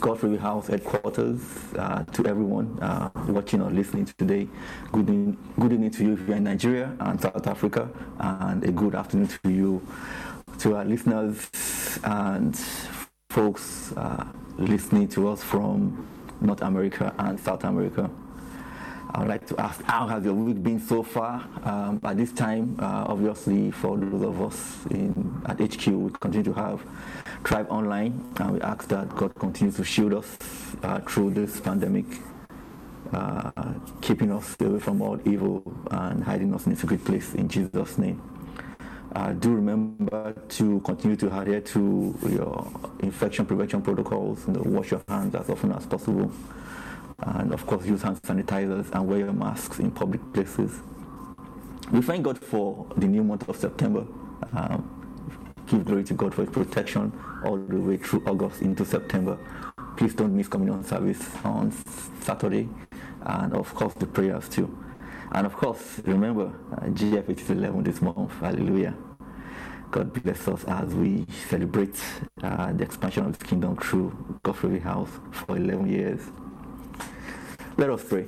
Godfrey House headquarters uh, to everyone uh, watching or listening today. Good evening, good evening to you if you're in Nigeria and South Africa, and a good afternoon to you, to our listeners and folks uh, listening to us from North America and South America. I would like to ask, how has your week been so far? Um, at this time, uh, obviously, for those of us in, at HQ, we continue to have Tribe Online, and we ask that God continues to shield us uh, through this pandemic, uh, keeping us away from all evil and hiding us in a secret place in Jesus' name. Uh, do remember to continue to adhere to your infection prevention protocols, you know, wash your hands as often as possible and of course use hand sanitizers and wear your masks in public places. We thank God for the new month of September. Um, give glory to God for His protection all the way through August into September. Please don't miss communion service on Saturday, and of course the prayers too. And of course, remember uh, GF is 11 this month. Hallelujah. God bless us as we celebrate uh, the expansion of His kingdom through Godfrey House for 11 years. Let us pray.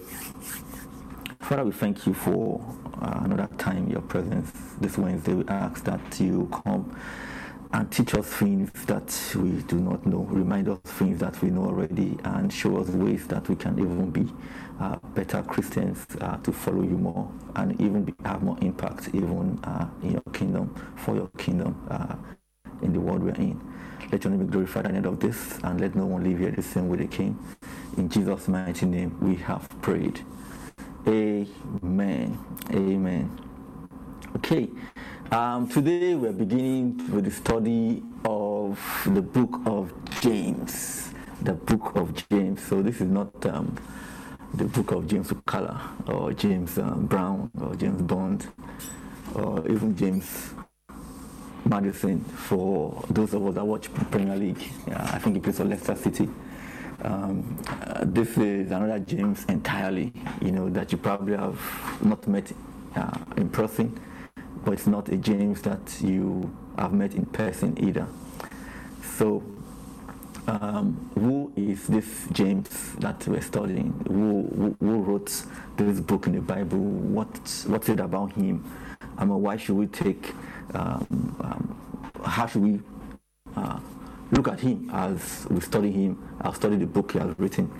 Father, we thank you for uh, another time your presence. This Wednesday, we ask that you come and teach us things that we do not know, remind us things that we know already, and show us ways that we can even be uh, better Christians uh, to follow you more and even be, have more impact even uh, in your kingdom, for your kingdom uh, in the world we're in. Let your name be glorified at the end of this, and let no one leave here the same way they came. In Jesus' mighty name, we have prayed. Amen. Amen. Okay, um, today we're beginning with the study of the book of James. The book of James. So, this is not um, the book of James Ukala or James um, Brown or James Bond or even James Maddison for those of us that watch Premier League. I think he plays for Leicester City. Um, uh, this is another James entirely, you know, that you probably have not met uh, in person, but it's not a James that you have met in person either. So, um, who is this James that we're studying? Who, who, who, wrote this book in the Bible? What, what's it about him? I mean, why should we take, um, um, how should we uh, look at him as we study him, I'll study the book he has written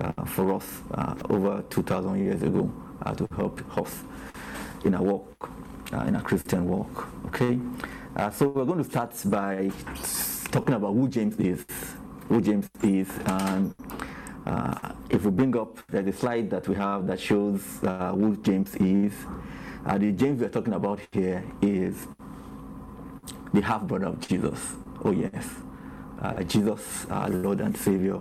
uh, for us uh, over 2,000 years ago uh, to help us in our uh, in a Christian walk. Okay? Uh, so we're going to start by talking about who James is. Who James is. And uh, if we bring up, there's a slide that we have that shows who James is. the James we're talking about here is the half brother of Jesus. Oh, yes uh, Jesus, our Lord and Savior,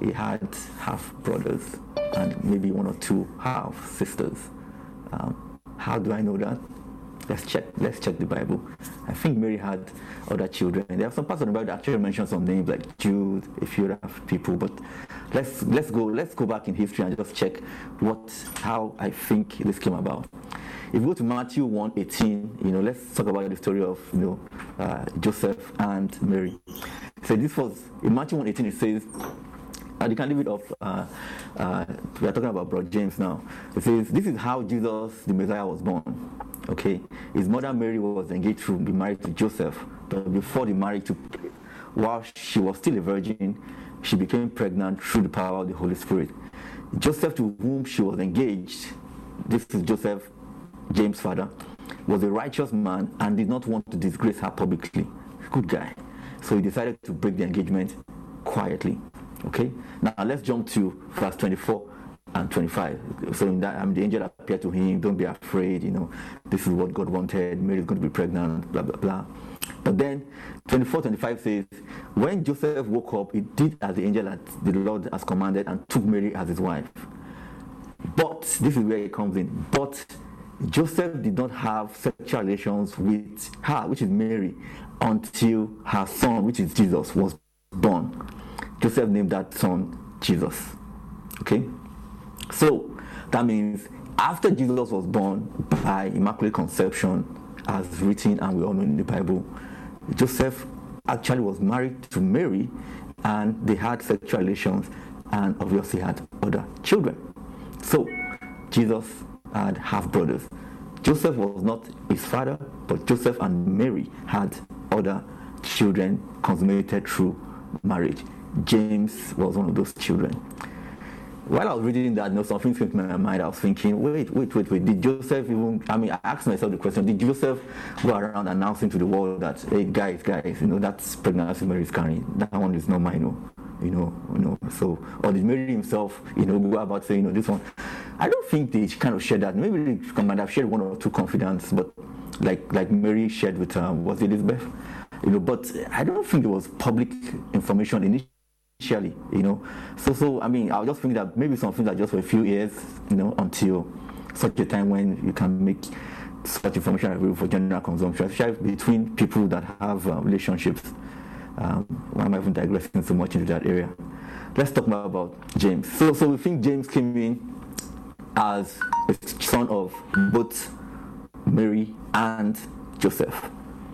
he had half brothers and maybe one or two half sisters. Um, how do I know that? Let's check. Let's check the Bible. I think Mary had other children. There are some parts of the Bible that actually mention some names like Jude, a few other people. But let's let's go let's go back in history and just check what how I think this came about. If you go to Matthew 1 18, you know, let's talk about the story of you know uh, Joseph and Mary. So this was in Matthew 1 18, it says, uh, you can leave it off. Uh, uh, we are talking about Brother James now. It says, This is how Jesus, the Messiah, was born. Okay. His mother Mary was engaged to be married to Joseph, but before the marriage took place, while she was still a virgin, she became pregnant through the power of the Holy Spirit. Joseph, to whom she was engaged, this is Joseph, James' father, was a righteous man and did not want to disgrace her publicly. Good guy. So he decided to break the engagement quietly. Okay? Now let's jump to verse 24 and 25. So in that, um, the angel appeared to him, don't be afraid, you know, this is what God wanted, Mary is going to be pregnant, blah, blah, blah. But then 24, 25 says, when Joseph woke up, he did as the angel that the Lord has commanded and took Mary as his wife. But, this is where it comes in, but Joseph did not have sexual relations with her, which is Mary, until her son, which is Jesus, was born. Joseph named that son Jesus. Okay? So that means after Jesus was born by Immaculate Conception, as written and we all know in the Bible, Joseph actually was married to Mary and they had sexual relations and obviously had other children. So Jesus had half brothers. Joseph was not his father, but Joseph and Mary had other children consummated through marriage. James was one of those children. While I was reading that, you know, something came to my mind. I was thinking, wait, wait, wait, wait. Did Joseph even? I mean, I asked myself the question: Did Joseph go around announcing to the world that, hey, guys, guys, you know, that's pregnancy Mary is carrying. That one is not mine, no. You know, you know. So, or did Mary himself, you know, go about saying, you know, this one? I don't think they kind of shared that. Maybe they might have shared one or two confidence, but like like Mary shared with um, was Elizabeth, you know. But I don't think there was public information initially initially, you know. So, so I mean, I just think that maybe something that just for a few years, you know, until such a time when you can make such information available for general consumption, especially between people that have uh, relationships. Um, why am I even digressing so much into that area? Let's talk more about James. So, so we think James came in as a son of both Mary and Joseph.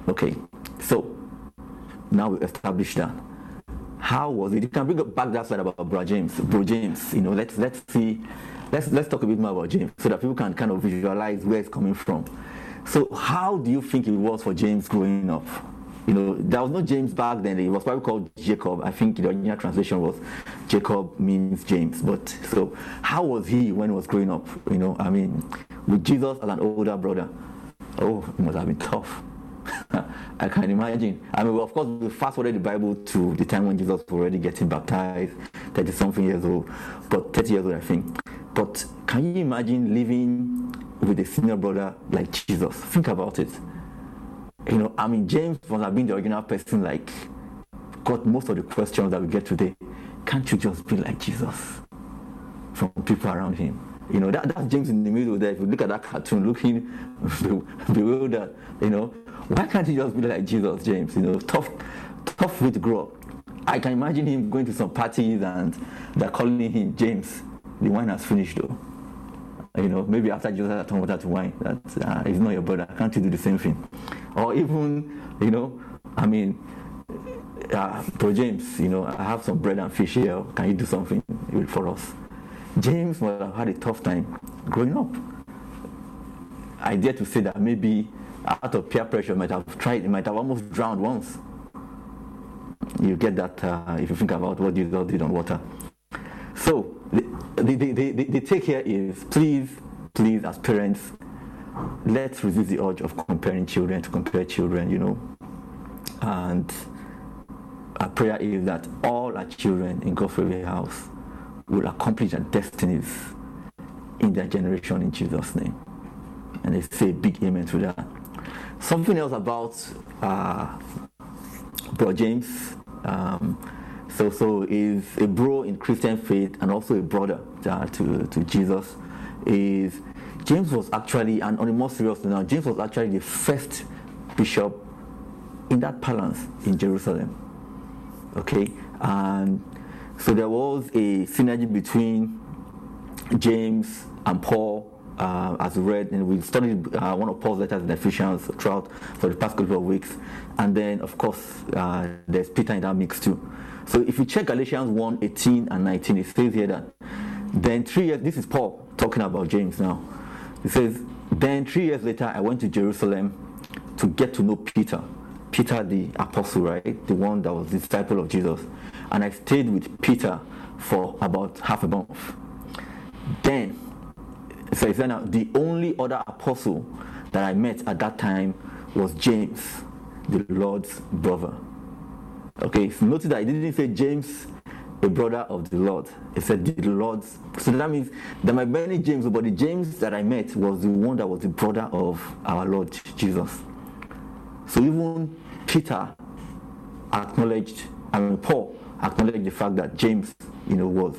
Okay, so now we established that how was it? You can bring back that slide about Bro James, Bro James. You know, let's let's see, let's let's talk a bit more about James so that people can kind of visualize where it's coming from. So, how do you think it was for James growing up? You know, there was no James back then. It was probably called Jacob. I think the original translation was Jacob means James. But so, how was he when he was growing up? You know, I mean, with Jesus as an older brother. Oh, it must have been tough. I can imagine. I mean, of course, we fast forward the Bible to the time when Jesus was already getting baptized, 30 something years old, but 30 years old, I think. But can you imagine living with a senior brother like Jesus? Think about it. You know, I mean, James must have been the original person, like, got most of the questions that we get today. Can't you just be like Jesus from people around him? You know, that, that's James in the middle there. If you look at that cartoon, looking bewildered, you know, why can't he just be like Jesus, James? You know, tough, tough way to grow up. I can imagine him going to some parties and they're calling him James. The wine has finished though. You know, maybe after Jesus had turned water to wine, that uh, he's not your brother. Can't you do the same thing? Or even, you know, I mean, uh, Bro James, you know, I have some bread and fish here. Can you do something for us? James must have had a tough time growing up. I dare to say that maybe out of peer pressure might have tried, might have almost drowned once. You get that uh, if you think about what Jesus did on water. So the, the, the, the, the take here is please, please, as parents, let's resist the urge of comparing children to compare children, you know. And our prayer is that all our children in God's house will accomplish their destinies in their generation in Jesus' name. And they say big amen to that. Something else about uh, Bro James. Um, so, so is a bro in Christian faith and also a brother uh, to, to Jesus. Is James was actually, and on a more serious note, James was actually the first bishop in that palace in Jerusalem. Okay, and so there was a synergy between James and Paul uh, as we read, and we studied uh, one of Paul's letters in Ephesians throughout for the past couple of weeks. And then, of course, uh, there's Peter in that mix too. So if you check Galatians 1 18 and 19, it says here that then three years, this is Paul talking about James now. He says, Then three years later, I went to Jerusalem to get to know Peter. Peter, the apostle, right? The one that was the disciple of Jesus. And I stayed with Peter for about half a month. Then he said, the only other apostle that I met at that time was James, the Lord's brother. Okay, so notice that he didn't say James, a brother of the Lord. He said the Lord's. So that means there might be many James, but the James that I met was the one that was the brother of our Lord Jesus. So even Peter acknowledged, I mean Paul acknowledged the fact that James, you know, was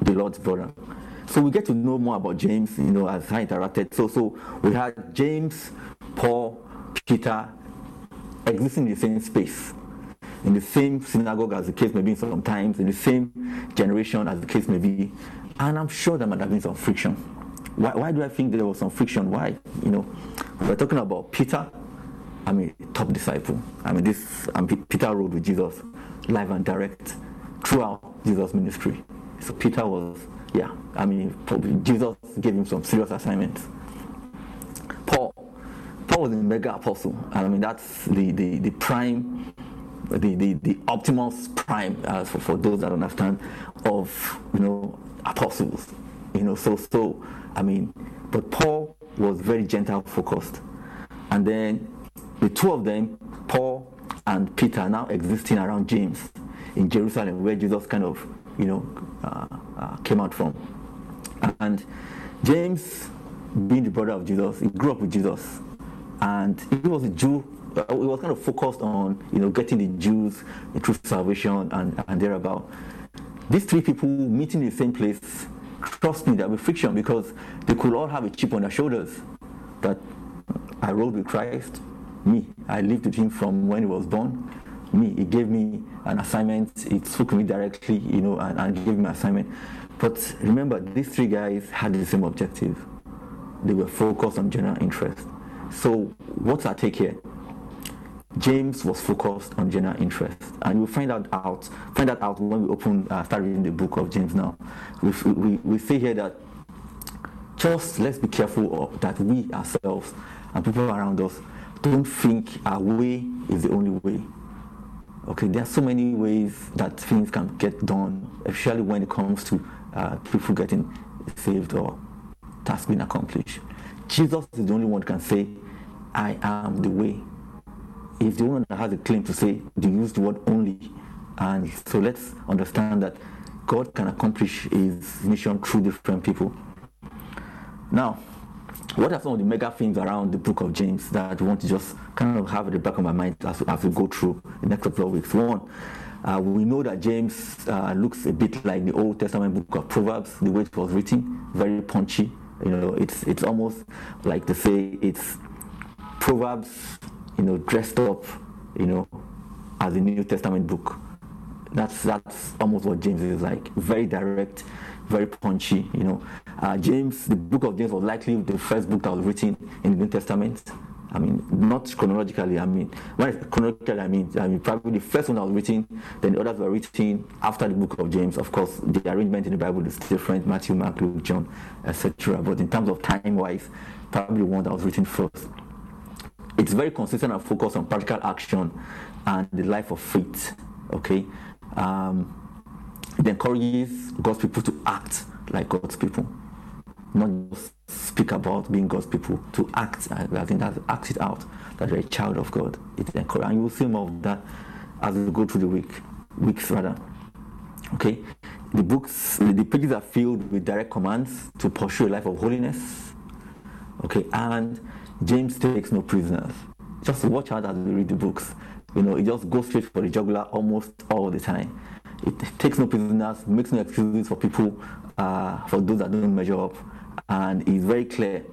the Lord's brother. So we get to know more about James, you know, as I interacted. So, so we had James, Paul, Peter existing in the same space, in the same synagogue as the case may be sometimes, in the same generation as the case may be. And I'm sure there might have been some friction. Why, why do I think there was some friction? Why? You know, we're talking about Peter, I mean, top disciple. I mean, this, I mean, Peter rode with Jesus live and direct throughout Jesus' ministry. So Peter was, yeah, I mean, Jesus gave him some serious assignments. Paul, Paul was a mega apostle. and I mean, that's the, the, the prime, the, the, the Optimus prime, uh, for, for those that understand, of, you know, apostles. You know, so, so, I mean, but Paul was very Gentile focused. And then the two of them, Paul and Peter, now existing around James in Jerusalem, where Jesus kind of, you know, uh, uh, came out from. And James, being the brother of Jesus, he grew up with Jesus, and he was a Jew. Uh, he was kind of focused on, you know, getting the Jews through salvation and, and thereabout. These three people meeting in the same place, trust me, there will be friction because they could all have a chip on their shoulders. That I rode with Christ, me, I lived with him from when he was born. Me, he gave me an assignment. He took me directly, you know, and, and gave me an assignment. But remember, these three guys had the same objective. They were focused on general interest. So, what's our take here? James was focused on general interest, and we'll find that out. Find that out when we open, uh, start reading the book of James. Now, we we, we say here that just let's be careful of, that we ourselves and people around us don't think our way is the only way. Okay, there are so many ways that things can get done, especially when it comes to uh, people getting saved or tasks being accomplished. Jesus is the only one who can say, I am the way. He's the one that has a claim to say, they use the word only. And so let's understand that God can accomplish his mission through different people. Now, what are some of the mega themes around the book of James that I want to just kind of have at the back of my mind as, as we go through the next couple of weeks? One, uh, we know that James uh, looks a bit like the Old Testament book of Proverbs, the way it was written, very punchy. You know, it's it's almost like to say it's Proverbs, you know, dressed up, you know, as a New Testament book. That's that's almost what James is like. Very direct, very punchy. You know, uh, James, the book of James was likely the first book that was written in the New Testament. I mean, not chronologically. I mean, when chronologically, I mean, I mean, probably the first one that was written. Then the others were written after the book of James. Of course, the arrangement in the Bible is different: Matthew, Mark, Luke, John, etc. But in terms of time-wise, probably the one that was written first. It's very consistent and focused on practical action and the life of faith. Okay, um, it encourages God's people to act like God's people, not just speak about being God's people, to act. I think that act it out that you're a child of God. It encourages, and you will see more of that as we go through the week, weeks rather. Okay, the books, the pages are filled with direct commands to pursue a life of holiness. Okay, and James takes no prisoners. Just watch out as we read the books. You know, it just goes straight for the jugular almost all the time. It takes no prisoners, makes no excuses for people, uh, for those that don't measure up, and it's very clear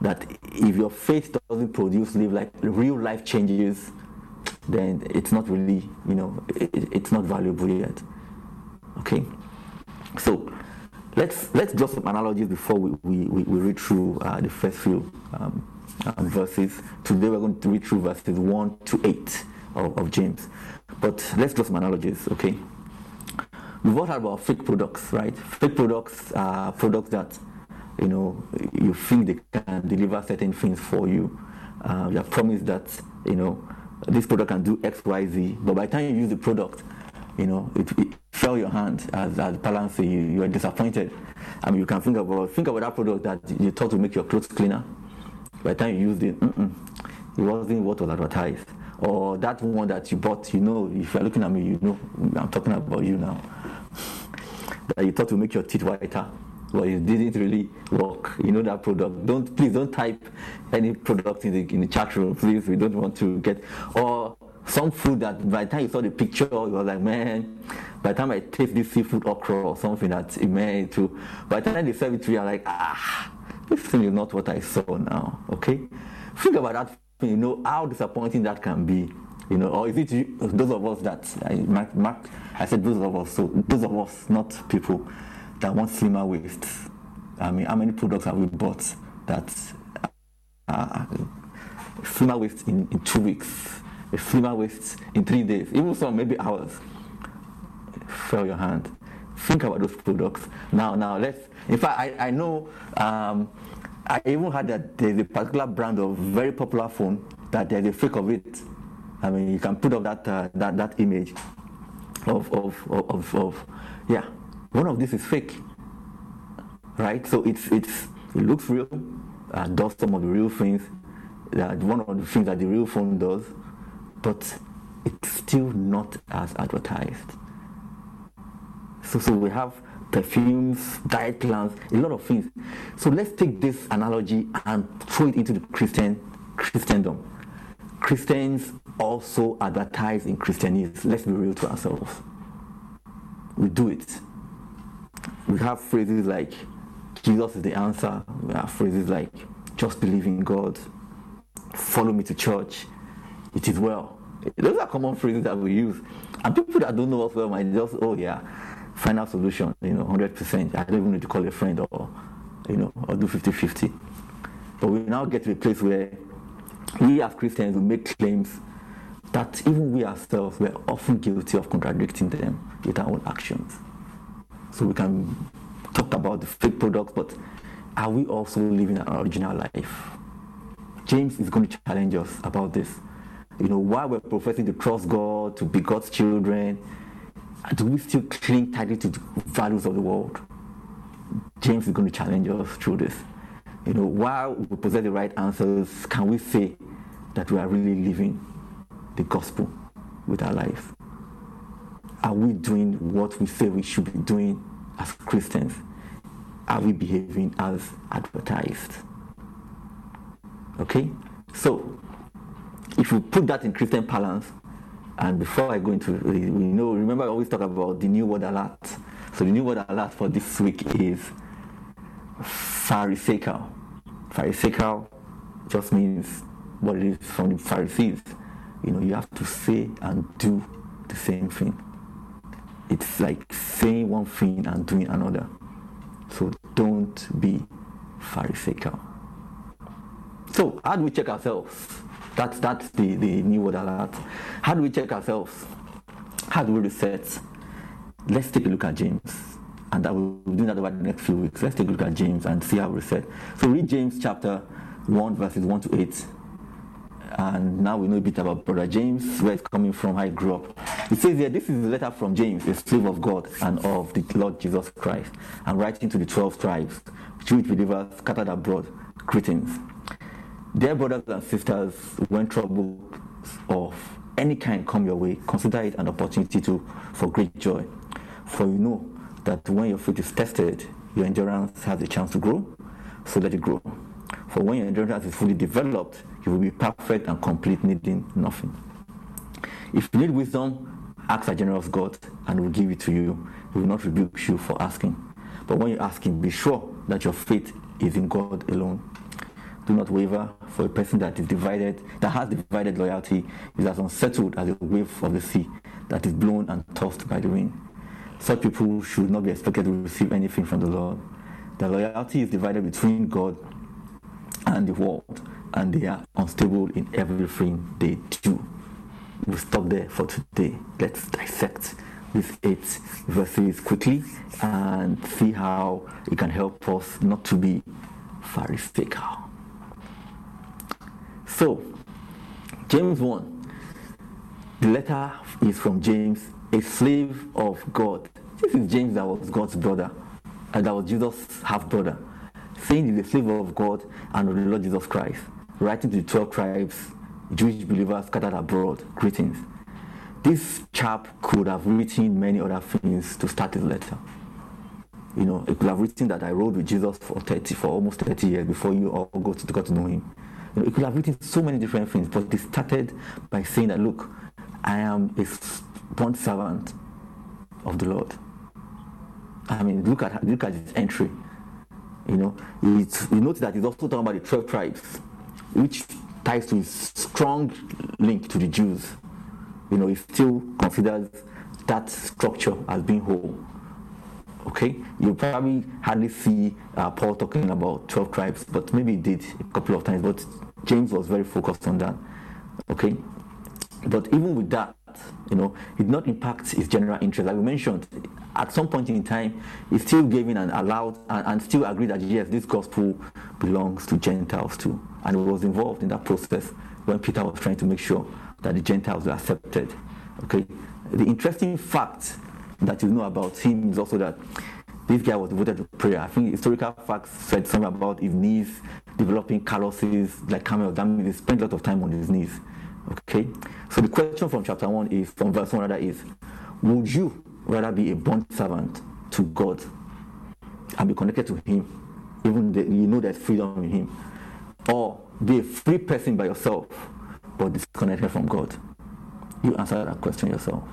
that if your faith doesn't produce live like real life changes, then it's not really, you know, it, it's not valuable yet. Okay, so let's let's draw some analogies before we, we, we, read through uh, the first few um, um, verses. Today we're going to read through verses 1 to 8 of, of James. But let's draw some analogies, okay? We've all heard about fake products, right? Fake products are products that you know you think they can deliver certain things for you. Uh, you have promised that you know this product can do X, Y, Z, but by the time you use the product, you know it, it fell your hand as as balance you you are disappointed. I mean you can think about think about that product that you thought to make your clothes cleaner. By the time you used it, it wasn't what was advertised. Or that one that you bought, you know, if you're looking at me, you know, I'm talking about you now that you thought to make your teeth whiter, but it didn't really work. You know that product. Don't please don't type any product in the in the chat room, please. We don't want to get or some food that by the time you saw the picture, you was like, man, by the time I taste this seafood okra or something that may to, by the time they serve it to you, you're like, ah, this thing is not what I saw now. Okay? Think about that you know how disappointing that can be. You know, or is it you, those of us that I, Mark, Mark, I said those of us, so those of us, not people that want slimmer waists. I mean, how many products have we bought that uh, slimmer waist in, in two weeks, a slimmer waist in three days, even some maybe hours? Fell your hand. Think about those products. Now, now let's. In fact, I, I know. Um, I even heard that there's a particular brand of very popular phone that there's a fake of it. I mean, you can put up that uh, that that image of of, of of of yeah. One of this is fake, right? So it's it's it looks real, uh, does some of the real things. That one of the things that the real phone does, but it's still not as advertised. So so we have perfumes, diet plans, a lot of things. So let's take this analogy and throw it into the Christian Christendom. Christians also advertise in Christianese. Let's be real to ourselves. We do it. We have phrases like Jesus is the answer. We have phrases like just believe in God, follow me to church, it is well. Those are common phrases that we use. And people that don't know us well might just, oh yeah, final solution, you know, 100%. I don't even need to call a friend or, you know, or do 50 50. But we now get to a place where we as Christians will make claims that even we ourselves were often guilty of contradicting them with our own actions. So we can talk about the fake products, but are we also living our original life? James is going to challenge us about this. You know, while we're professing to trust God, to be God's children, do we still cling tightly to the values of the world? James is going to challenge us through this. You know, while we possess the right answers, can we say that we are really living the gospel with our life? Are we doing what we say we should be doing as Christians? Are we behaving as advertised? Okay? So, if we put that in Christian balance, and before I go into we know, remember I always talk about the new word alert. So the new word alert for this week is Pharisaical. Pharisaical just means what it is from the Pharisees. You know, you have to say and do the same thing. It's like saying one thing and doing another. So don't be Pharisaical. So how do we check ourselves? That's that's the, the new word alert. How do we check ourselves? How do we reset? Let's take a look at James. And I will do that over the next few weeks. Let's take a look at James and see how we reset. So read James chapter 1, verses 1 to 8. And now we know a bit about Brother James, where it's coming from, how he grew up. It says here, this is a letter from James, a slave of God and of the Lord Jesus Christ, and writing to the 12 tribes, Jewish believers scattered abroad. Greetings. Dear brothers and sisters, when troubles of any kind come your way, consider it an opportunity to for great joy. For you know that when your faith is tested, your endurance has a chance to grow, so let it grow. For when your endurance is fully developed, you will be perfect and complete, needing nothing. If you need wisdom, ask a generous God, and He will give it to you. He will not rebuke you for asking. But when you ask Him, be sure that your faith is in God alone. Do not waver, for a person that is divided, that has divided loyalty, is as unsettled as a wave of the sea that is blown and tossed by the wind. Such people should not be expected to receive anything from the Lord. Their loyalty is divided between God and the world, and they are unstable in everything they do. We'll stop there for today. Let's dissect these eight verses quickly and see how it can help us not to be Pharisaical. So, James 1. The letter is from James, a slave of God. This is James that was God's brother, and that was Jesus' half brother, saying he's a slave of God and of the Lord Jesus Christ, writing to the 12 tribes, Jewish believers scattered abroad. Greetings. This chap could have written many other things to start his letter. You know, he could have written that I rode with Jesus for 30, for almost 30 years before you all got to, got to know him. You know, he could have written so many different things, but he started by saying that, look, I am a bond servant of the Lord. I mean, look at look at his entry. You know, it's, you notice that he's also talking about the 12 tribes, which ties to his strong link to the Jews. You know, he still considers that structure as being whole. Okay, you probably hardly see uh, Paul talking about 12 tribes, but maybe he did a couple of times. But James was very focused on that. Okay, but even with that, you know, it did not impact his general interest. Like we mentioned, at some point in time, he still gave in and allowed and, and still agreed that yes, this gospel belongs to Gentiles too. And he was involved in that process when Peter was trying to make sure that the Gentiles were accepted. Okay. The interesting fact that you know about him is also that this guy was devoted to prayer. I think historical facts said something about his knees developing calluses like camel. That means he spent a lot of time on his knees. Okay? So the question from chapter 1 is, from verse 1 rather, is Would you rather be a bond servant to God and be connected to Him, even though you know there's freedom in Him, or be a free person by yourself but disconnected from God? You answer that question yourself.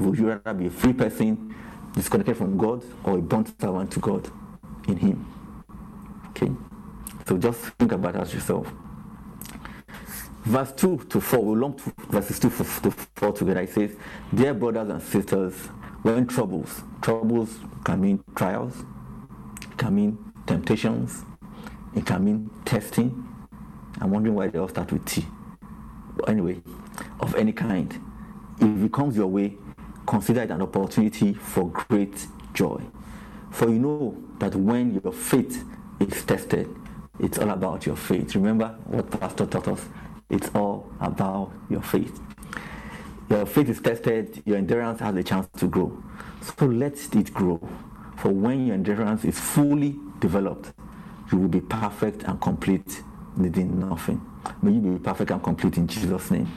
Would you rather be a free person disconnected from God or a bond servant to God in Him? Okay? So just think about that yourself. Verse 2 to 4, we lump verses 2 to 4 together. It says, Dear brothers and sisters, when troubles, troubles can mean trials, can mean temptations, it can mean testing. I'm wondering why they all start with T. But anyway, of any kind, if it comes your way, consider it an opportunity for great joy. For you know that when your faith is tested, it's all about your faith. Remember what Pastor taught us? It's all about your faith. Your faith is tested, your endurance has a chance to grow. So let it grow. For when your endurance is fully developed, you will be perfect and complete, needing nothing. May you be perfect and complete in Jesus' name.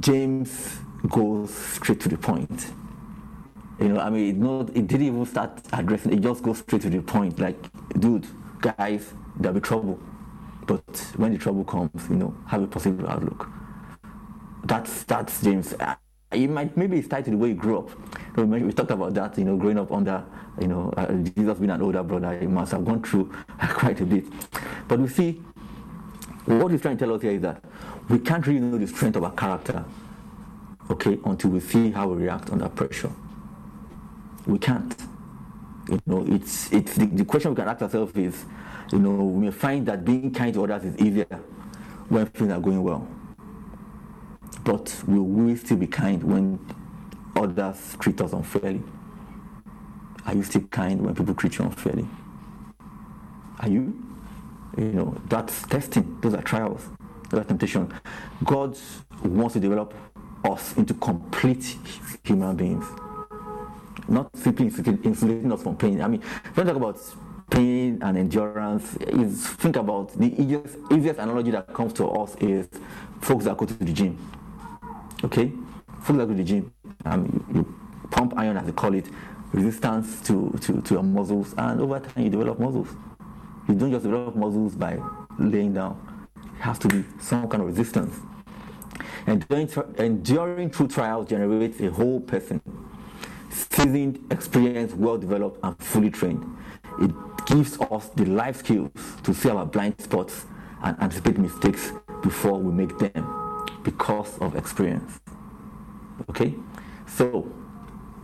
James goes straight to the point. You know, I mean, it, not, it didn't even start addressing, it just goes straight to the point. Like, dude, guys, there'll be trouble. But when the trouble comes, you know, have a positive outlook. That's that's James. You might maybe it's tied to the way you grew up. We talked about that, you know, growing up under, you know, uh, Jesus being an older brother, he must have gone through quite a bit. But we see, what he's trying to tell us here is that we can't really know the strength of our character, okay, until we see how we react under pressure. We can't. You know, it's it's the, the question we can ask ourselves is, you know, we may find that being kind to others is easier when things are going well. But will we still be kind when others treat us unfairly? Are you still kind when people treat you unfairly? Are you? You know, that's testing. Those are trials. Those are temptation. God wants to develop us into complete human beings. Not simply insulating us from pain. I mean, when we talk about pain and endurance, is think about the easiest, easiest analogy that comes to us is folks that go to the gym. Okay? Folks that go to the gym, um, you, pump iron as they call it, resistance to, to, to your muscles, and over time you develop muscles. You don't just develop muscles by laying down. It has to be some kind of resistance. Enduring, enduring through trials generates a whole person, seasoned, experienced, well developed, and fully trained. It gives us the life skills to see our blind spots and anticipate mistakes before we make them because of experience. Okay? So,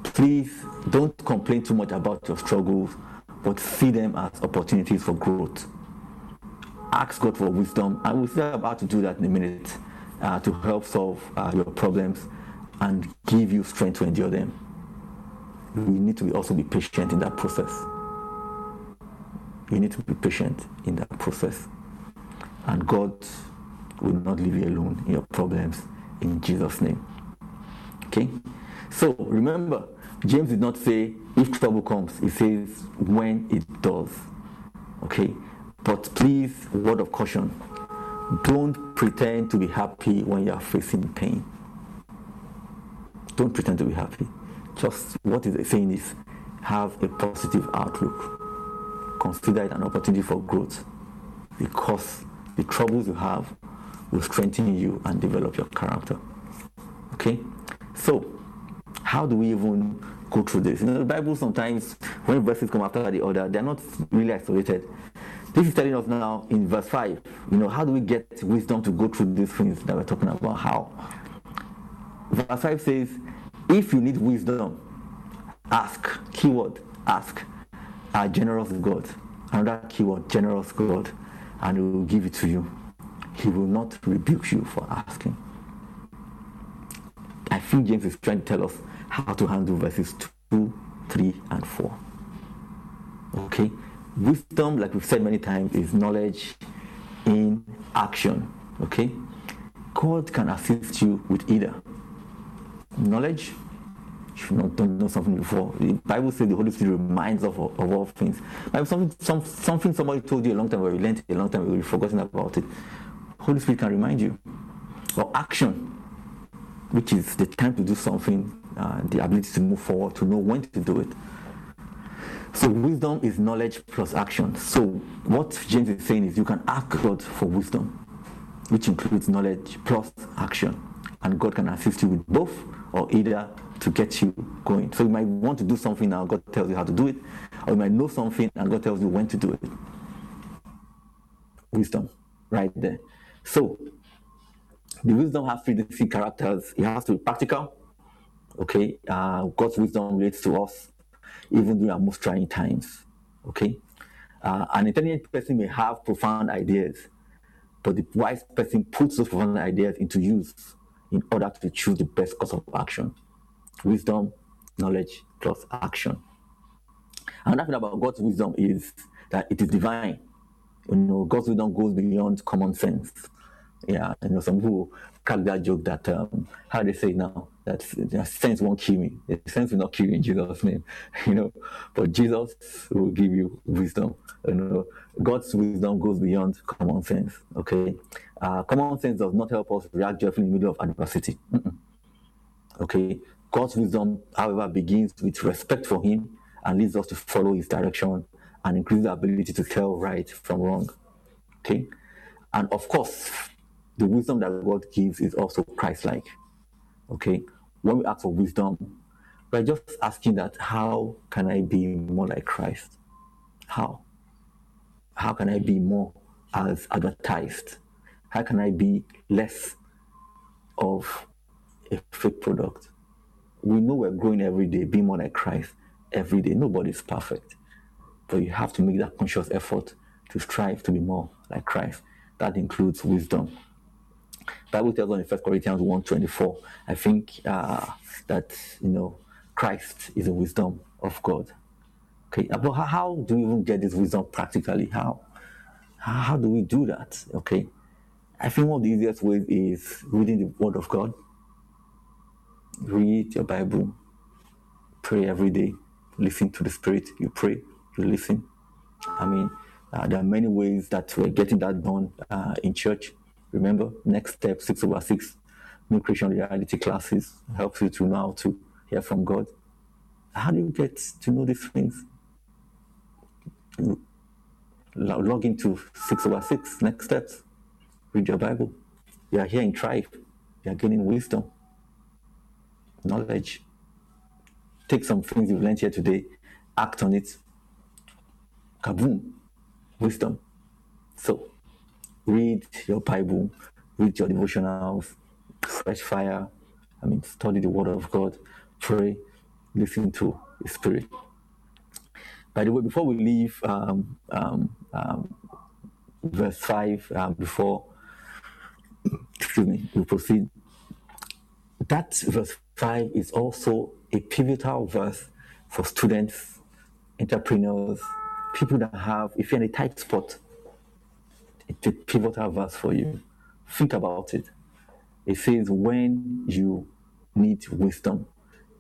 please don't complain too much about your struggles, but see them as opportunities for growth. Ask God for wisdom, and we'll see about to do that in a minute uh, to help solve uh, your problems and give you strength to endure them. We need to also be patient in that process. You need to be patient in that process. And God will not leave you alone in your problems in Jesus' name. Okay? So remember, James did not say if trouble comes, he says when it does. Okay? But please, word of caution don't pretend to be happy when you are facing pain. Don't pretend to be happy. Just what is saying is have a positive outlook. Consider it an opportunity for growth because the troubles you have will strengthen you and develop your character. Okay? So, how do we even go through this? You know, the Bible sometimes, when verses come after the other, they're not really isolated. This is telling us now in verse 5, you know, how do we get wisdom to go through these things that we're talking about? How? Verse 5 says, if you need wisdom, ask. Keyword, ask. A generous God. Another keyword, generous God. And He will give it to you. He will not rebuke you for asking. I think James is trying to tell us how to handle verses 2, 3, and 4. Okay? Wisdom, like we've said many times, is knowledge in action. Okay? God can assist you with either knowledge. You not, don't know something before, the Bible says the Holy Spirit reminds of, of all things. Maybe something, some, something somebody told you a long time ago, you learned a long time ago, you've forgotten about it. Holy Spirit can remind you. Or action, which is the time to do something, uh, the ability to move forward, to know when to do it. So wisdom is knowledge plus action. So what James is saying is you can ask God for wisdom, which includes knowledge plus action, and God can assist you with both or either to get you going. So you might want to do something now, God tells you how to do it, or you might know something and God tells you when to do it. Wisdom, right there. So the wisdom has three distinct characters. It has to be practical. Okay, uh, God's wisdom relates to us even during our most trying times. Okay, uh, an intelligent person may have profound ideas, but the wise person puts those profound ideas into use in order to choose the best course of action. Wisdom, knowledge plus action. Another thing about God's wisdom is that it is divine. You know, God's wisdom goes beyond common sense. Yeah, you know, some people crack that joke that um, how they say now that sense won't kill me. The sense will not kill you in Jesus' name. You know, but Jesus will give you wisdom. You know, God's wisdom goes beyond common sense. Okay, uh, common sense does not help us react joyfully in the middle of adversity. Mm-mm. Okay, God's wisdom, however, begins with respect for Him and leads us to follow His direction and increase the ability to tell right from wrong. Okay, and of course, the wisdom that God gives is also Christ-like. Okay, when we ask for wisdom, we're just asking that how can I be more like Christ? How? How can I be more as advertised? How can I be less of a fake product? We know we're growing every day, be more like Christ every day. Nobody's perfect. But you have to make that conscious effort to strive to be more like Christ. That includes wisdom. Bible tells us in First Corinthians 1.24, I think uh, that, you know, Christ is the wisdom of God. Okay, but how, how do we even get this wisdom practically? How? How do we do that? Okay, I think one of the easiest ways is reading the Word of God. Read your Bible, pray every day, listen to the Spirit. You pray, you listen. I mean, uh, there are many ways that we're getting that done uh, in church. Remember, next step, six over six, new creation reality classes helps you to now to hear from God. How do you get to know these things? Log into six over six, next steps, read your Bible. You are here in tribe, you are gaining wisdom, knowledge. Take some things you've learned here today, act on it. Kaboom, wisdom. So, read your Bible, read your devotionals, fresh fire. I mean, study the Word of God, pray, listen to the Spirit. By the way, before we leave um, um, um, verse 5, um, before, excuse me, we proceed, that verse 5 is also a pivotal verse for students, entrepreneurs, people that have, if you're in a tight spot, it's a pivotal verse for you. Think about it. It says, when you need wisdom,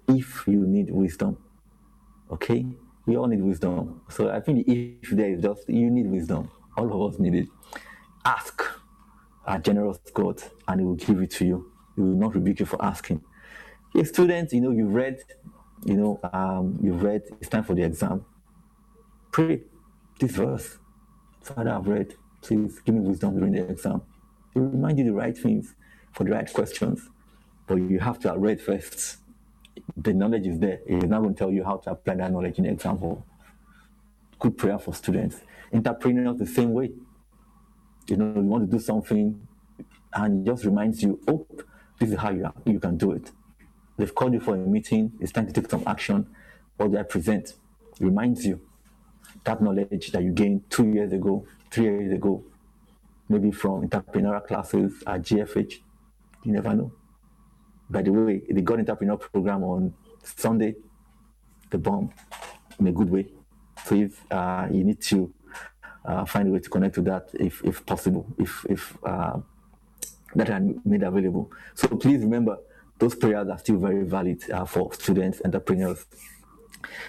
if you need wisdom. Okay? We all need wisdom. So I think if there is just, you need wisdom. All of us need it. Ask our generous God, and He will give it to you. He will not rebuke you for asking. Hey, students, you know, you've read, you know, um, you've read, it's time for the exam. Pray this verse. Father, I've read. Please give me wisdom during the exam. It will remind you the right things for the right questions. But you have to have read first. The knowledge is there. It is not going to tell you how to apply that knowledge in the example. Good prayer for students. Entrepreneurs the same way. You know, you want to do something and it just reminds you, oh, this is how you, you can do it. They've called you for a meeting, it's time to take some action. What I present? Reminds you that knowledge that you gained two years ago, three years ago, maybe from entrepreneurial classes at GFH. You never know. By the way, the God Entrepreneur program on Sunday, the bomb in a good way. So if uh, you need to uh, find a way to connect to that, if, if possible, if if uh, that are made available. So please remember, those prayers are still very valid uh, for students, entrepreneurs.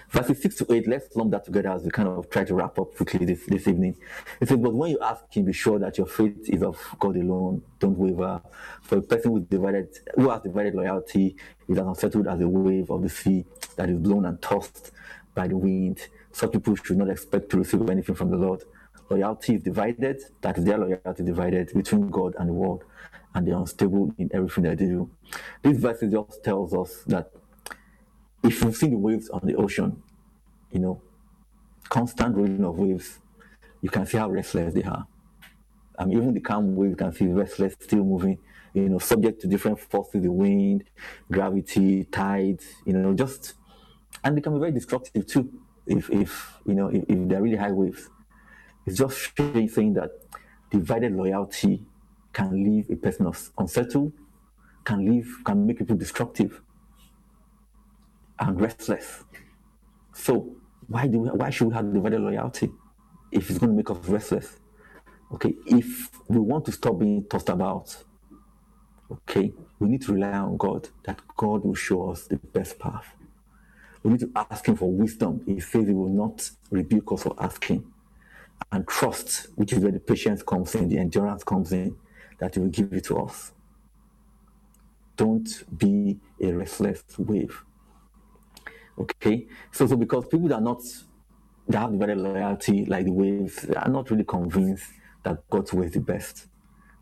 Verses 6 to 8, let's lump that together as we kind of try to wrap up quickly this, this evening. It says, But when you ask him, be sure that your faith is of God alone. Don't waver. For a person who, divided, who has divided loyalty is as unsettled as a wave of the sea that is blown and tossed by the wind. Such people should not expect to receive anything from the Lord. Loyalty is divided, that is their loyalty divided between God and the world, and they're unstable in everything that they do. This verse just tells us that if you've seen the waves on the ocean, you know, constant rolling of waves, you can see how restless they are. I mean, even the calm wave, you can see restless, still moving, you know, subject to different forces, the wind, gravity, tides, you know, just, and they can be very destructive too, if, if you know, if, if they're really high waves. It's just saying that divided loyalty can leave a person unsettled, can leave, can make people destructive and restless. So why do we, why should we have divided loyalty if it's going to make us restless? Okay, if we want to stop being tossed about, okay, we need to rely on God that God will show us the best path. We need to ask Him for wisdom. He says He will not rebuke us for asking. And trust, which is where the patience comes in, the endurance comes in, that He will give it to us. Don't be a restless wave. Okay, so so because people that are not that have very loyalty, like the waves, are not really convinced that God's way is the best.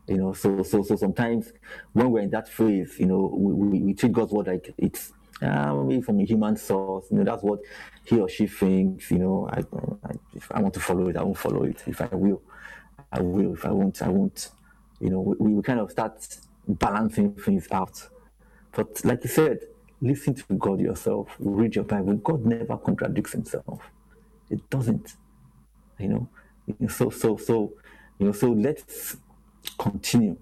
You know, so so so sometimes when we're in that phase, you know, we, we, we treat God's word like it's uh, maybe from a human source. You know, that's what he or she thinks. You know, I, I, if I want to follow it, I won't follow it. If I will, I will. If I won't, I won't. You know, we, we kind of start balancing things out. But like you said, listen to God yourself, read your Bible. God never contradicts himself. It doesn't. You know. So so so you know, so let's continue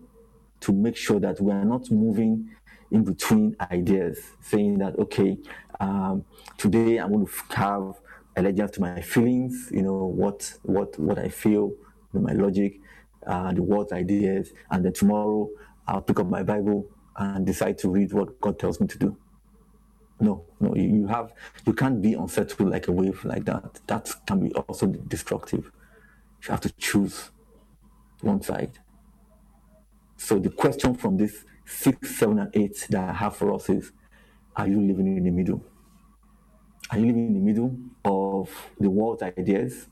to make sure that we are not moving in between ideas, saying that okay, um, today I'm going to have allegiance to my feelings, you know, what what what I feel, my logic, uh, the words, ideas, and then tomorrow I'll pick up my Bible and decide to read what God tells me to do. No, no, you have you can't be unsettled like a wave like that. That can be also destructive. You have to choose one side. So the question from this six, seven, and eight that I have for us is are you living in the middle? Are you living in the middle of the world's ideas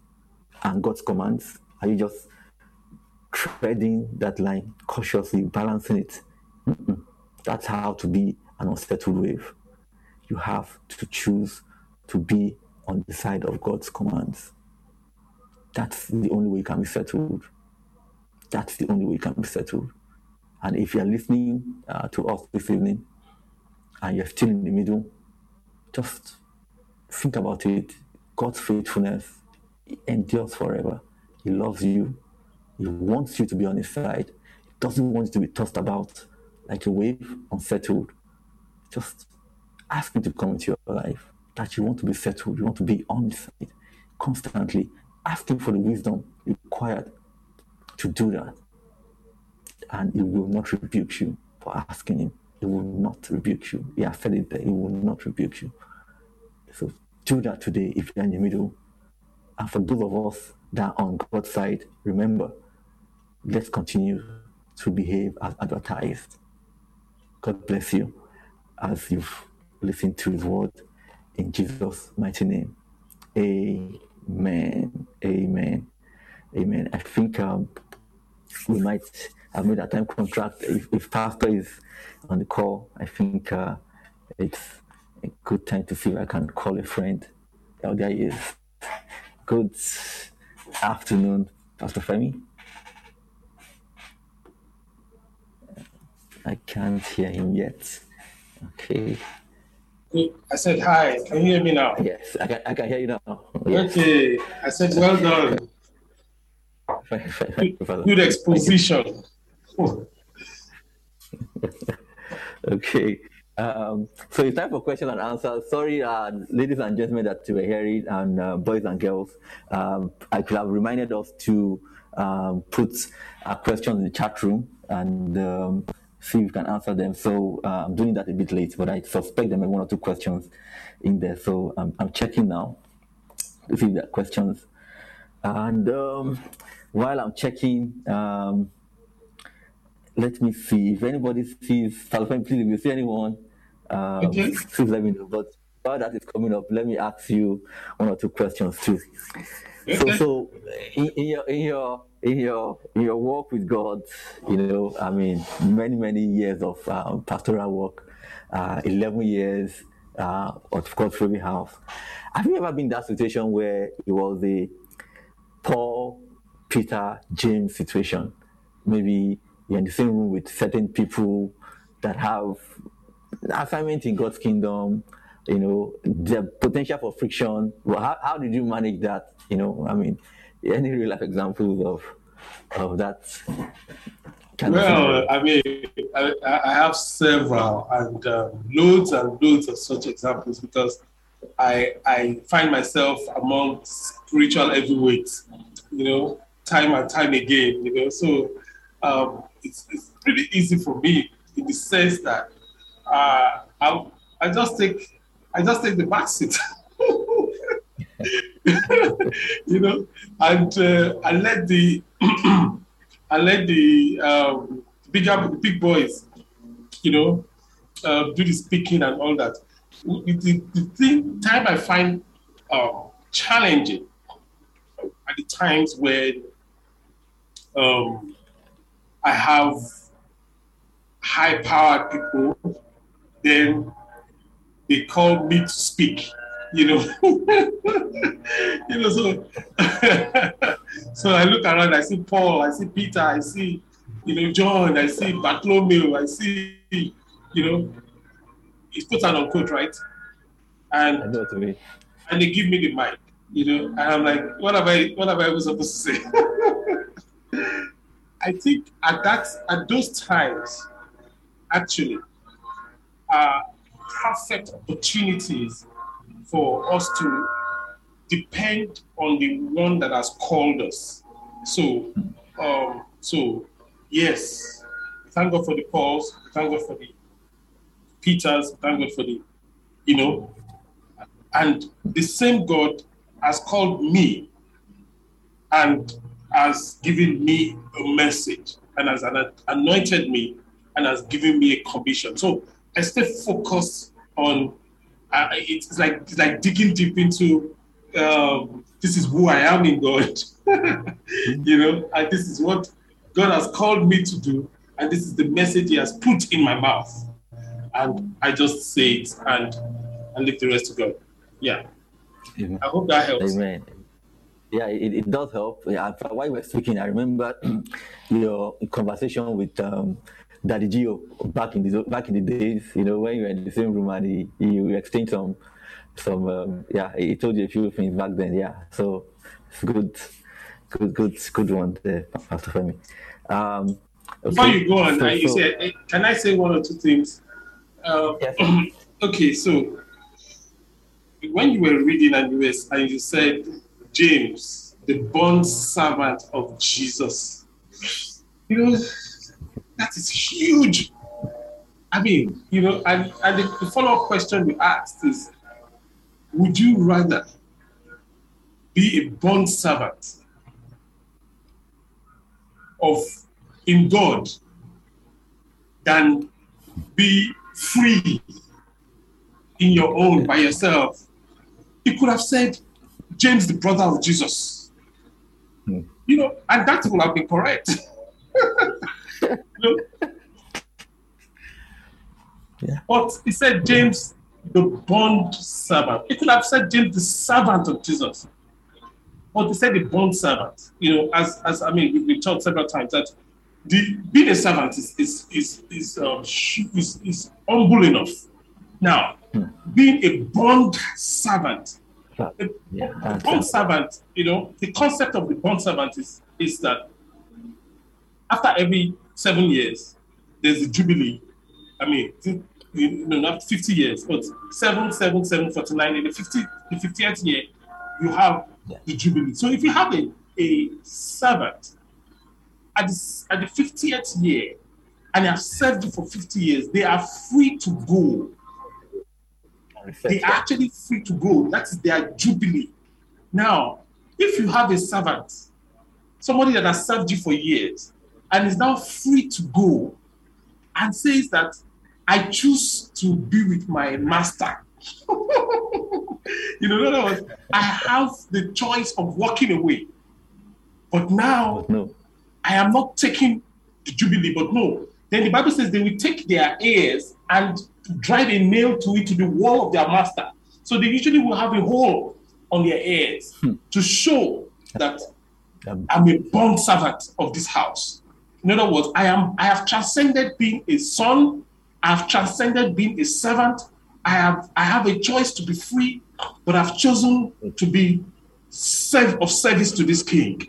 and God's commands? Are you just treading that line cautiously, balancing it? Mm-mm. That's how to be an unsettled wave you have to choose to be on the side of God's commands. That's the only way you can be settled. That's the only way you can be settled. And if you're listening uh, to us this evening and you're still in the middle, just think about it. God's faithfulness endures forever. He loves you. He wants you to be on his side. He doesn't want you to be tossed about like a wave, unsettled. Just Ask Him to come into your life. That you want to be settled, you want to be on His side constantly. Ask Him for the wisdom required to do that. And He will not rebuke you for asking Him. He will not rebuke you. He has said it there. He will not rebuke you. So do that today if you're in the middle. And for those of us that are on God's side, remember, let's continue to behave as advertised. God bless you as you've listened to his word in Jesus' mighty name. Amen. Amen. Amen. I think um, we might have made a time contract. If, if pastor is on the call, I think uh, it's a good time to see if I can call a friend. Oh, there he is. Good afternoon, Pastor Femi. I can't hear him yet. Okay. I said hi. Can you hear me now? Yes, I can, I can hear you now. Yes. Okay. I said well done. Good exposition. okay. Um, so it's time for question and answer. Sorry, uh, ladies and gentlemen, that you were hearing, and uh, boys and girls. Um, I could have reminded us to um, put a question in the chat room and um, see if you can answer them. So uh, I'm doing that a bit late, but I suspect there may be one or two questions in there. So I'm, I'm checking now to see if there are questions. And um, while I'm checking, um, let me see if anybody sees Salfan, please, if you see anyone, um, please let me know. But while that is coming up, let me ask you one or two questions too. So, so in, in your in your in your in your work with God, you know, I mean, many many years of um, pastoral work, uh, eleven years, uh, of course, Ruby House. Have you ever been in that situation where it was a Paul, Peter, James situation? Maybe you're in the same room with certain people that have assignment in God's kingdom, you know, the potential for friction. Well, how, how did you manage that? You know, I mean, any real life examples of of that kind of Well, I mean, I, I have several and um, loads and loads of such examples because I I find myself among spiritual heavyweights, you know, time and time again, you know. So um, it's, it's pretty easy for me in the sense that uh, I I just take I just take the back seat. you know, and uh, I let the I let the um, bigger big boys, you know, uh, do the speaking and all that. The, the, thing time I find um, challenging are the times when um, I have high powered people, then they call me to speak. You know, you know. So, so I look around. I see Paul. I see Peter. I see, you know, John. I see Bartholomew. I see, you know, it's put on unquote, right? And I know what mean. and they give me the mic, you know, and I'm like, what am I, what am I even supposed to say? I think at that, at those times, actually, are perfect opportunities for us to depend on the one that has called us. So, um, so yes, thank God for the Pauls, thank God for the Peters, thank God for the, you know, and the same God has called me and has given me a message and has anointed me and has given me a commission. So I stay focused on uh, it's like it's like digging deep into um, this is who I am in God, you know, and this is what God has called me to do, and this is the message He has put in my mouth, and I just say it and and leave the rest to God. Yeah, Amen. I hope that helps. Amen. Yeah, it, it does help. Yeah, while were speaking, I remember your conversation with um, Daddy G.O. back in the back in the days. You know, when you were in the same room and he, he exchanged some some um, yeah, he told you a few things back then. Yeah, so it's good, good, good, good one there, Pastor Femi. Um, Before you go on, so- you so- said, eh, can I say one or two things? Uh, Yes. okay, so when you were reading and you, were, and you said James, the bond servant of Jesus, you know, that is huge. I mean, you know, and, and the, the follow up question you asked is Would you rather be a bond servant of in God than be free in your own by yourself. He could have said, James, the brother of Jesus. Hmm. You know, and that would have been correct. Yeah. But he said James, the bond servant. He could have said James, the servant of Jesus. But he said the bond servant. You know, as as I mean, we, we talked several times that the being a servant is is is is, um, is, is humble enough. Now, being a bond servant, a, Yeah, a bond servant, you know, the concept of the bond servant is is that after every seven years, there's a jubilee. I mean, you know, not 50 years, but seven, seven, seven, 49. In the 50, the 50th year, you have Yeah. the jubilee. So if you have a, a servant at the, at the 50th year and they have served you for 50 years, they are free to go. They are actually free to go. That is their jubilee. Now, if you have a servant, somebody that has served you for years, and is now free to go and says that I choose to be with my master. you know, in other words, I have the choice of walking away. But now No. I am not taking the jubilee, but no. Then the Bible says they will take their ears and drive a nail to it to the wall of their master. So they usually will have a hole on their ears to show that Um, I'm a bond servant of this house. In other words, I am I have transcended being a son, I have transcended being a servant. I have I have a choice to be free, but I've chosen to be serve of service to this king.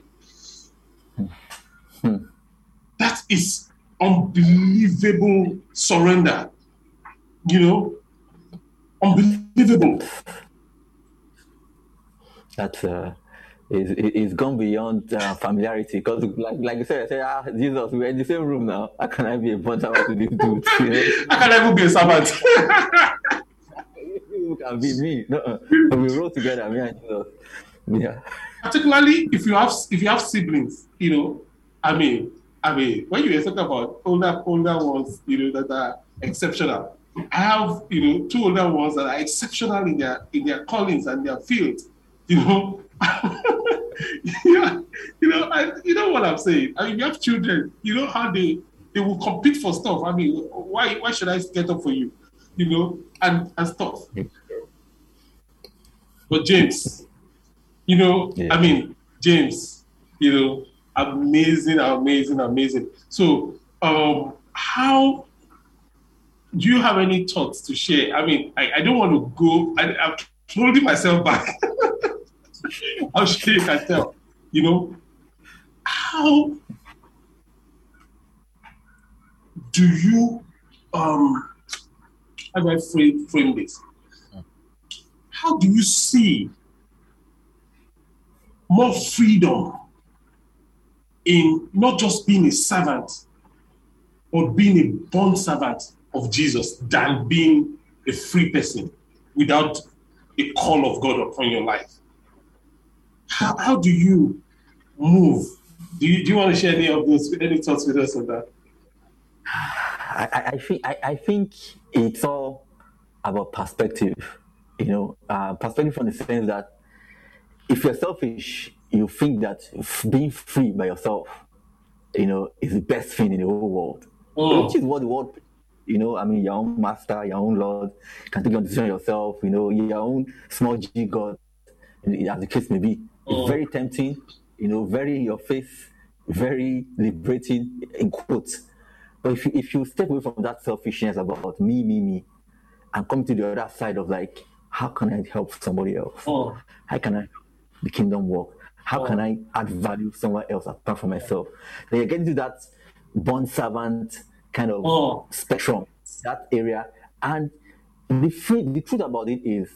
That is unbelievable surrender. You know, unbelievable. That's uh, is is gone beyond uh, familiarity because, like like you said, I said, ah, Jesus, we're in the same room now. How can I be a bunch of to this dude? You know? How can I even be a servant? You can be me. No, uh, we roll together, me and Jesus. Yeah. particularly if you have if you have siblings, you know, I mean, I mean, when you talk about older older ones, you know, that are exceptional. I have, you know, two older ones that are exceptional in their in their callings and their fields, you know. yeah, you know, I, you know what I'm saying. I mean, you have children, you know how they they will compete for stuff. I mean, why why should I get up for you, you know, and and stuff. But James, you know, Yeah. I mean, James, you know, amazing, amazing, amazing. So, um, how do you have any thoughts to share? I mean, I, I don't want to go, I, I'm holding myself back. Sure you can tell, you know, how do you, um, how do I frame, frame this? How do you see more freedom in not just being a servant, but being a bond servant of Jesus than being a free person without a call of God upon your life? How, how do you move? Do you, do you want to share any of those, any thoughts with us on that? I, I, I think I, I think it's all about perspective. You know, uh, perspective from the sense that if you're selfish, you think that being free by yourself, you know, is the best thing in the whole world. Mm. Which is what the world, you know, I mean, your own master, your own Lord, can take your decision yourself, you know, your own small G God, as the case may be. It's Mm. very tempting, you know, very in your face, very liberating, in quotes. But if you, if you step away from that selfishness about me, me, me, and come to the other side of like, how can I help somebody else? Oh. How can I the kingdom work? How can I add value somewhere else apart from myself? Then you get into that bond servant kind of Oh. spectrum, that area. And the, free, the truth about it is,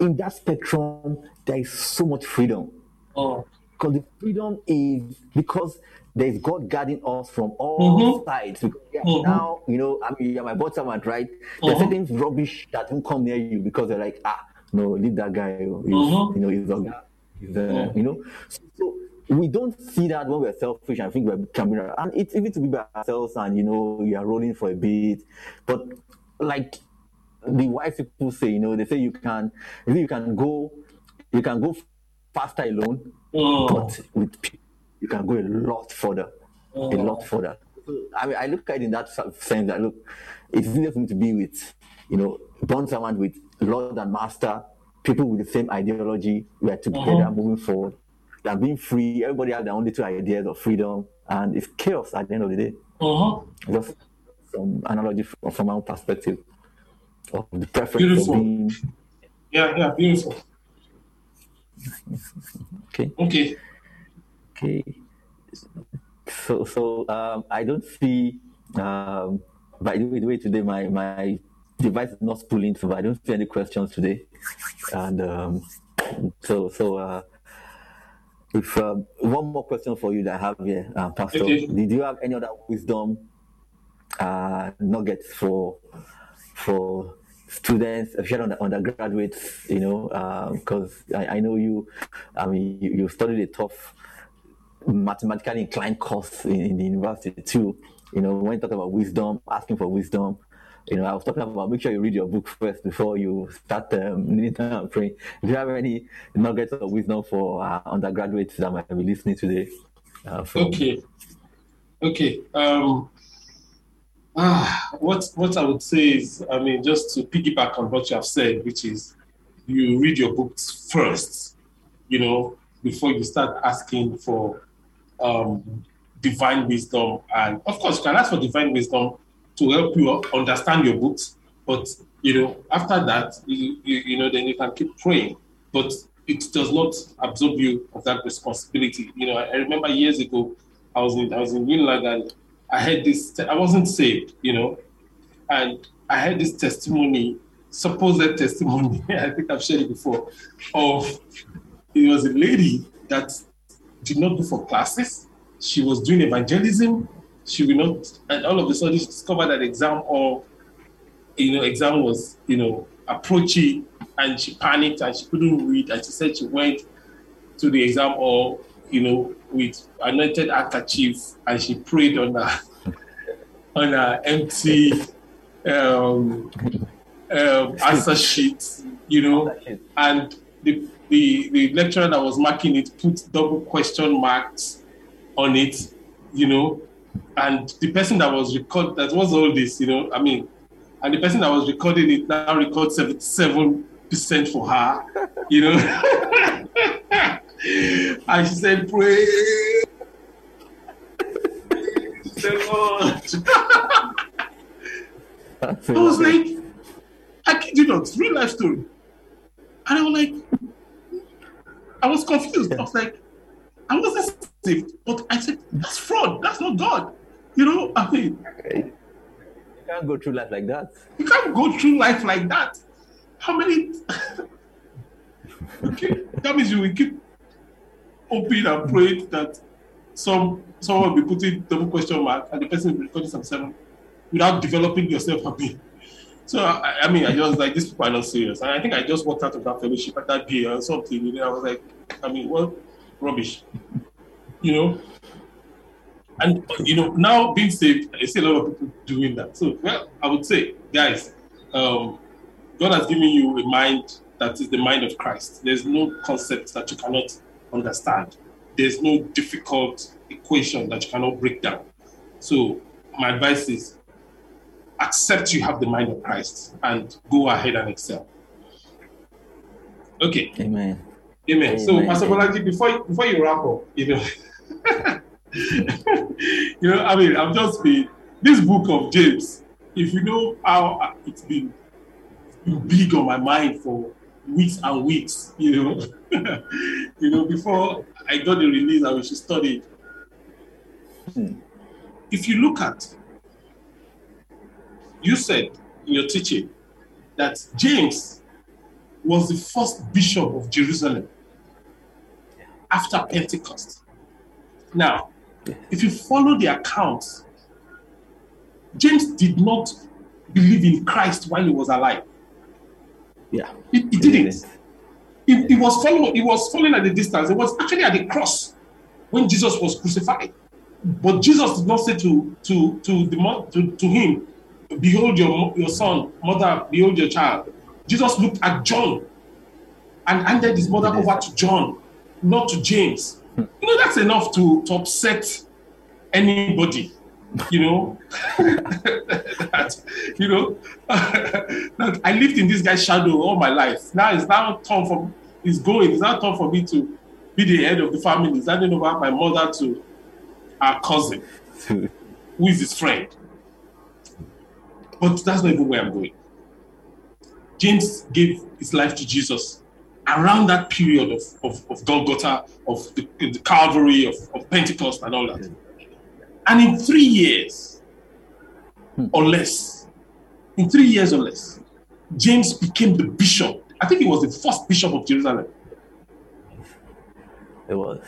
in that spectrum, there is so much freedom. Oh. Because the freedom is because there's God guarding us from all Mhm. sides. Because Mhm. now, you know, I mean, you're my bond servant, right? There's Mhm. certain rubbish that won't come near you because they're like, ah, no, leave that guy. oh, He's, Mhm. You know, he's, a, he's uh, Mhm. you know. So, so we don't see that when we're selfish and think we're coming around. And it's easy to be by ourselves and, you know, you are rolling for a bit. But like the wise people say, you know, they say you can, they you can go, you can go faster alone, Oh. but with people, you can go a lot further, a lot further. I mean, I look at it in that sense that look, it's easier for me to be with, you know, born someone with Lord and Master, people with the same ideology. We are together Uh-huh. moving forward. Than being free. Everybody has their own little ideas of freedom, and it's chaos at the end of the day. Uh-huh. Just some analogy from, from my own perspective of the preference Beautiful. of being Yeah, yeah, beautiful. okay. Okay. Okay. So so um, I don't see um, by the way, today my my device is not pulling, so I don't see any questions today. And um, so so uh, if um, one more question for you that I have here, uh, Pastor, Okay. did you have any other wisdom uh, nuggets for for students, especially under, undergraduates, you know, because I, I know you, I mean, you, you studied a tough mathematically inclined course in, in the university too. You know, when you talk about wisdom, asking for wisdom, you know, I was talking about make sure you read your book first before you start um, kneeling down and praying. Do you have any nuggets of wisdom for uh, undergraduates that might be listening today? Uh, from- Okay. Okay. Um, ah, what what I would say is, I mean, just to piggyback on what you have said, which is, you read your books first, you know, before you start asking for um, divine wisdom. And of course, you can ask for divine wisdom to help you understand your books. But you know, after that, you, you, you know, then you can keep praying. But it does not absorb you of that responsibility. You know, I, remember years ago, I was in I was in Unilag and I had this. I wasn't saved, you know, and I had this testimony, supposed testimony. I think I've shared it before. Of it was a lady that did not go for classes. She was doing evangelism. She will not, and all of a sudden she discovered that exam or you know exam was you know approaching, and she panicked and she couldn't read. And she said she went to the exam or you know with anointed handkerchief and she prayed on a on a empty um, um, answer sheet, you know, and the, the the lecturer that was marking it put double question marks on it, you know, and the person that was record that was all this, you know, I mean, and the person that was recording it now records seventy seven percent for her, you know, and she said, "Pray." the Lord. I was like, I kid you not, real life story. And I was like, I was confused. I was like, I wasn't saved, but I said, that's fraud. That's not God. You know, I mean, You can't go through life like that. you can't go through life like that. How many? okay, that means you will keep hoping and praying that some someone will be putting double question mark and the person will be recording some seven without developing yourself happy. So I, I mean, I just like these people are not serious, and I think I just walked out of that fellowship at that day or something. You know, I was like, I mean, what rubbish, you know. And you know, now being saved, I see a lot of people doing that. So, well, I would say, guys, um, God has given you a mind that is the mind of Christ. There's no concept that you cannot understand. There's no difficult equation that you cannot break down. So, my advice is accept you have the mind of Christ and go ahead and excel. Okay, Amen. amen. So, Pastor Bolaji, before you, before you wrap up, you know, you know, I mean, I've just been this book of James. If you know how it's been big on my mind for weeks and weeks, you know, you know, before I got the release I we should study. Hmm. If you look at, you said in your teaching that James was the first bishop of Jerusalem after Pentecost. Now, if you follow the accounts, James did not believe in Christ while he was alive. Yeah. It, he didn't. It he was following. it was following at the distance. It was actually at the cross when Jesus was crucified. But Jesus did not say to to to the to, to him, "Behold your your son, mother. Behold your child." Jesus looked at John and handed his mother over to John, not to James. Hmm. You know that's enough to to upset anybody. You know, that, you know, that I lived in this guy's shadow all my life. Now it's now time for it's going. It's now time for me to be the head of the family. It's handing over my mother to our cousin, who is his friend. But that's not even where I'm going. James gave his life to Jesus around that period of, of, of Golgotha, of the, the Calvary, of, of Pentecost, and all that. And in three years or less, in three years or less, James became the bishop. I think he was the first bishop of Jerusalem. It was.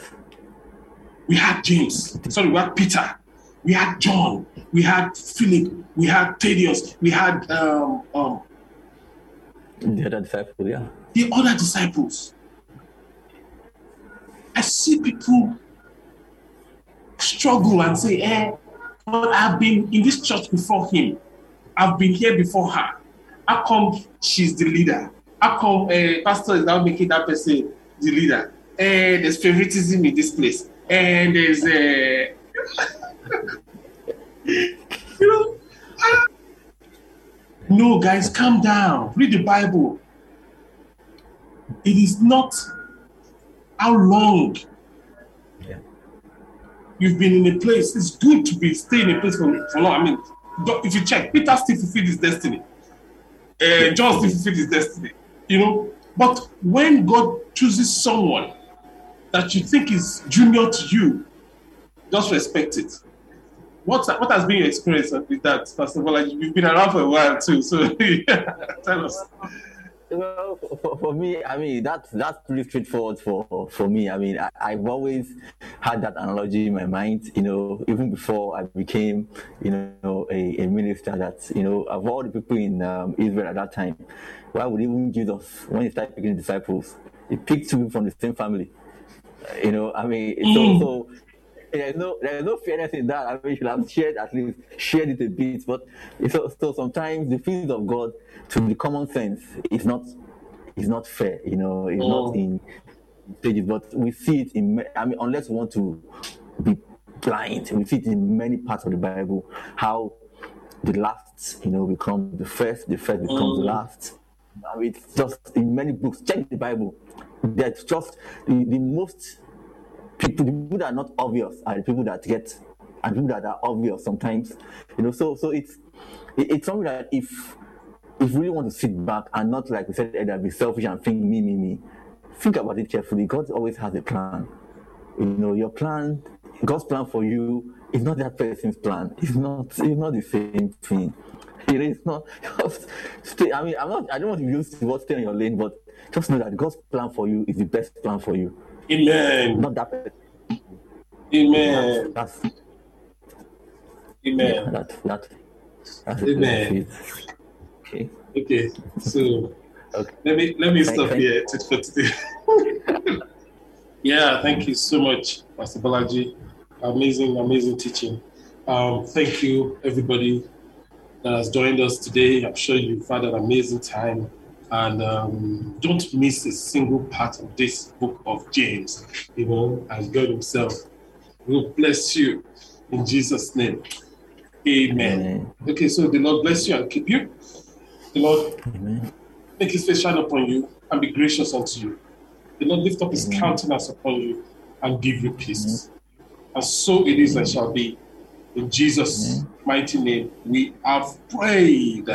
We had James, sorry, we had Peter, we had John, we had Philip, we had Thaddeus, we had um, um, The other disciple, yeah. the other disciples. I see people struggle and say, eh, but I've been in this church before him. I've been here before her. How come she's the leader? How come uh, pastor is now making that person the leader? Eh, there's favoritism in this place. And there's uh, you know, no guys, calm down. Read the Bible. It is not how long. You've been in a place. It's good to be stay in a place for, for long. I mean, if you check, Peter still fulfilled his destiny. Uh, John still fulfilled his destiny. You know, but when God chooses someone that you think is junior to you, just respect it. What's what has been your experience with that, First Pastor Bola? You've been around for a while too, so tell us. Well, for, for, me, I mean that's that's pretty straightforward for for me. I mean, I, I've always had that analogy in my mind. You know, even before I became, you know, a, a minister. That you know, of all the people in um, Israel at that time, why would even Jesus, when he started picking disciples, he picked two people from the same family. You know, I mean, it's Mm. also there's no there's no fairness in that. I mean, you should have shared at least shared it a bit. But so, so sometimes the things of God to the common sense is not is not fair. You know, it's not Mm. in stages. But we see it in. I mean, unless we want to be blind, we see it in many parts of the Bible how the last, you know, becomes the first, the first becomes the Mm. last. I mean, it's just in many books. Check the Bible. That's just the, the most people, people that are not obvious are the people that get, and people that are obvious sometimes. You know, so so it's it, it's something that if if you really want to sit back and not like we said earlier, be selfish and think me, me, me, think about it carefully. God always has a plan. You know, your plan, God's plan for you is not that person's plan. It's not. It's not the same thing. It is not. Just stay. I mean, I'm not. I don't want to use the word stay on your lane, but just know that God's plan for you is the best plan for you. Amen. Not that. person. Amen. That's Amen. that. That. That's Amen. Okay. Okay, so Okay. let me let me Thank- stop thank- here to, for today. yeah, thank you so much, Pastor Bolaji. Amazing, amazing teaching. Um, thank you, everybody that has joined us today. I'm sure you've had an amazing time. And um, don't miss a single part of this book of James, you know, as God Himself will bless you in Jesus' name. Amen. Amen. Okay, so the Lord bless you and keep you. The Lord Amen. make his face shine upon you and be gracious unto you. The Lord lift up his Amen. countenance upon you and give you peace. And so it is and shall be. In Jesus' mighty name, we have prayed.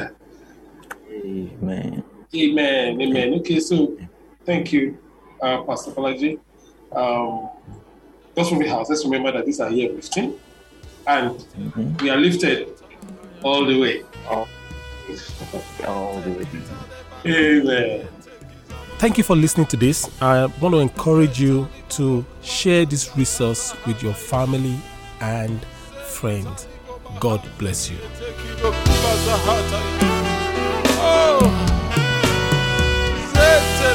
Amen. Amen. Amen. Okay, so thank you, uh, Pastor Bolaji. Um, God's from the house. Let's remember that these are year 15 and Mhm. we are lifted all the way. All, all the way. Amen. Thank you for listening to this. I want to encourage you to share this resource with your family and friends. God bless you.